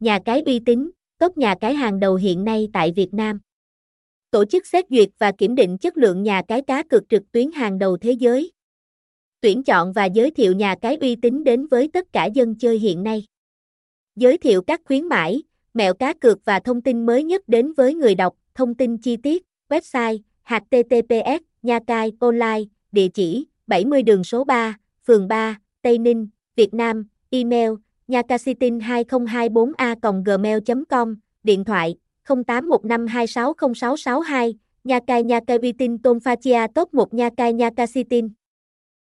nhà cái uy tín, top nhà cái hàng đầu hiện nay tại Việt Nam. Tổ chức xét duyệt và kiểm định chất lượng nhà cái cá cược trực tuyến hàng đầu thế giới. Tuyển chọn và giới thiệu nhà cái uy tín đến với tất cả dân chơi hiện nay. Giới thiệu các khuyến mãi, mẹo cá cược và thông tin mới nhất đến với người đọc, thông tin chi tiết, website, https, nha cai, online, địa chỉ, 70 đường số 3, phường 3, Tây Ninh, Việt Nam, email, nhacasitin2024a.gmail.com, điện thoại, 0815260662, Nha Cai Nha Cai uy tin Tôn Pha Chia top 1 Nha Cai Nha tin.